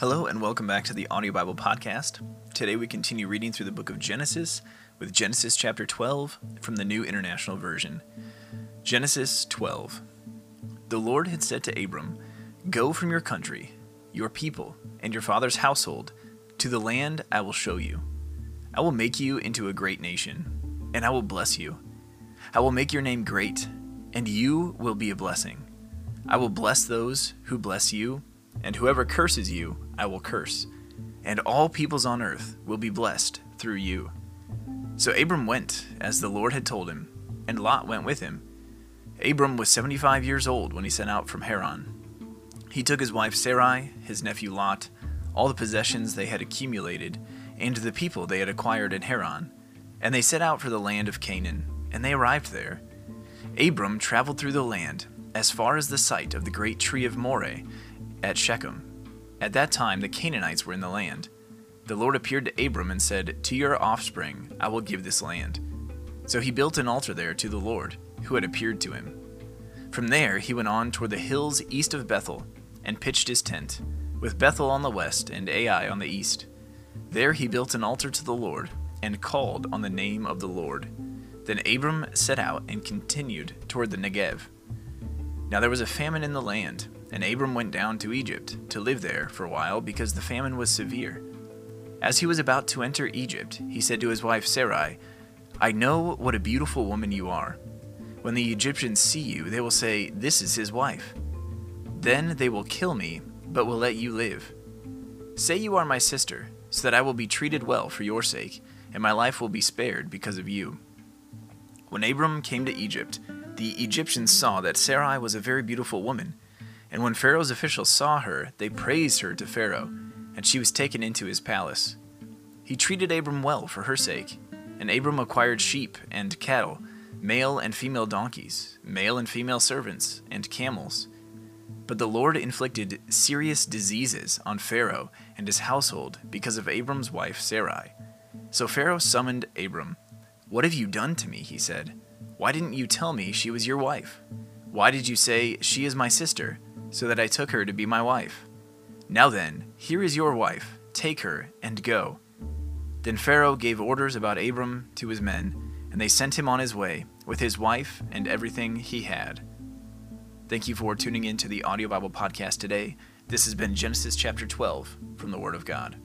Hello, and welcome back to the Audio Bible Podcast. Today we continue reading through the book of Genesis with Genesis chapter 12 from the New International Version. Genesis 12. The Lord had said to Abram, Go from your country, your people, and your father's household to the land I will show you. I will make you into a great nation, and I will bless you. I will make your name great, and you will be a blessing. I will bless those who bless you and whoever curses you, I will curse, and all peoples on earth will be blessed through you. So Abram went, as the Lord had told him, and Lot went with him. Abram was seventy five years old when he set out from Haran. He took his wife Sarai, his nephew Lot, all the possessions they had accumulated, and the people they had acquired in Haran, and they set out for the land of Canaan, and they arrived there. Abram traveled through the land as far as the site of the great tree of Moreh at Shechem. At that time, the Canaanites were in the land. The Lord appeared to Abram and said, To your offspring I will give this land. So he built an altar there to the Lord, who had appeared to him. From there he went on toward the hills east of Bethel, and pitched his tent, with Bethel on the west and Ai on the east. There he built an altar to the Lord, and called on the name of the Lord. Then Abram set out and continued toward the Negev. Now there was a famine in the land and Abram went down to Egypt to live there for a while because the famine was severe. As he was about to enter Egypt, he said to his wife Sarai, I know what a beautiful woman you are. When the Egyptians see you, they will say, This is his wife. Then they will kill me, but will let you live. Say you are my sister, so that I will be treated well for your sake, and my life will be spared because of you. When Abram came to Egypt, the Egyptians saw that Sarai was a very beautiful woman and when Pharaoh's officials saw her, they praised her to Pharaoh, and she was taken into his palace. He treated Abram well for her sake, and Abram acquired sheep and cattle, male and female donkeys, male and female servants, and camels. But the Lord inflicted serious diseases on Pharaoh and his household because of Abram's wife Sarai. So Pharaoh summoned Abram. What have you done to me? he said. Why didn't you tell me she was your wife? Why did you say, She is my sister? So that I took her to be my wife. Now then, here is your wife, take her and go. Then Pharaoh gave orders about Abram to his men, and they sent him on his way with his wife and everything he had. Thank you for tuning in to the Audio Bible Podcast today. This has been Genesis chapter 12 from the Word of God.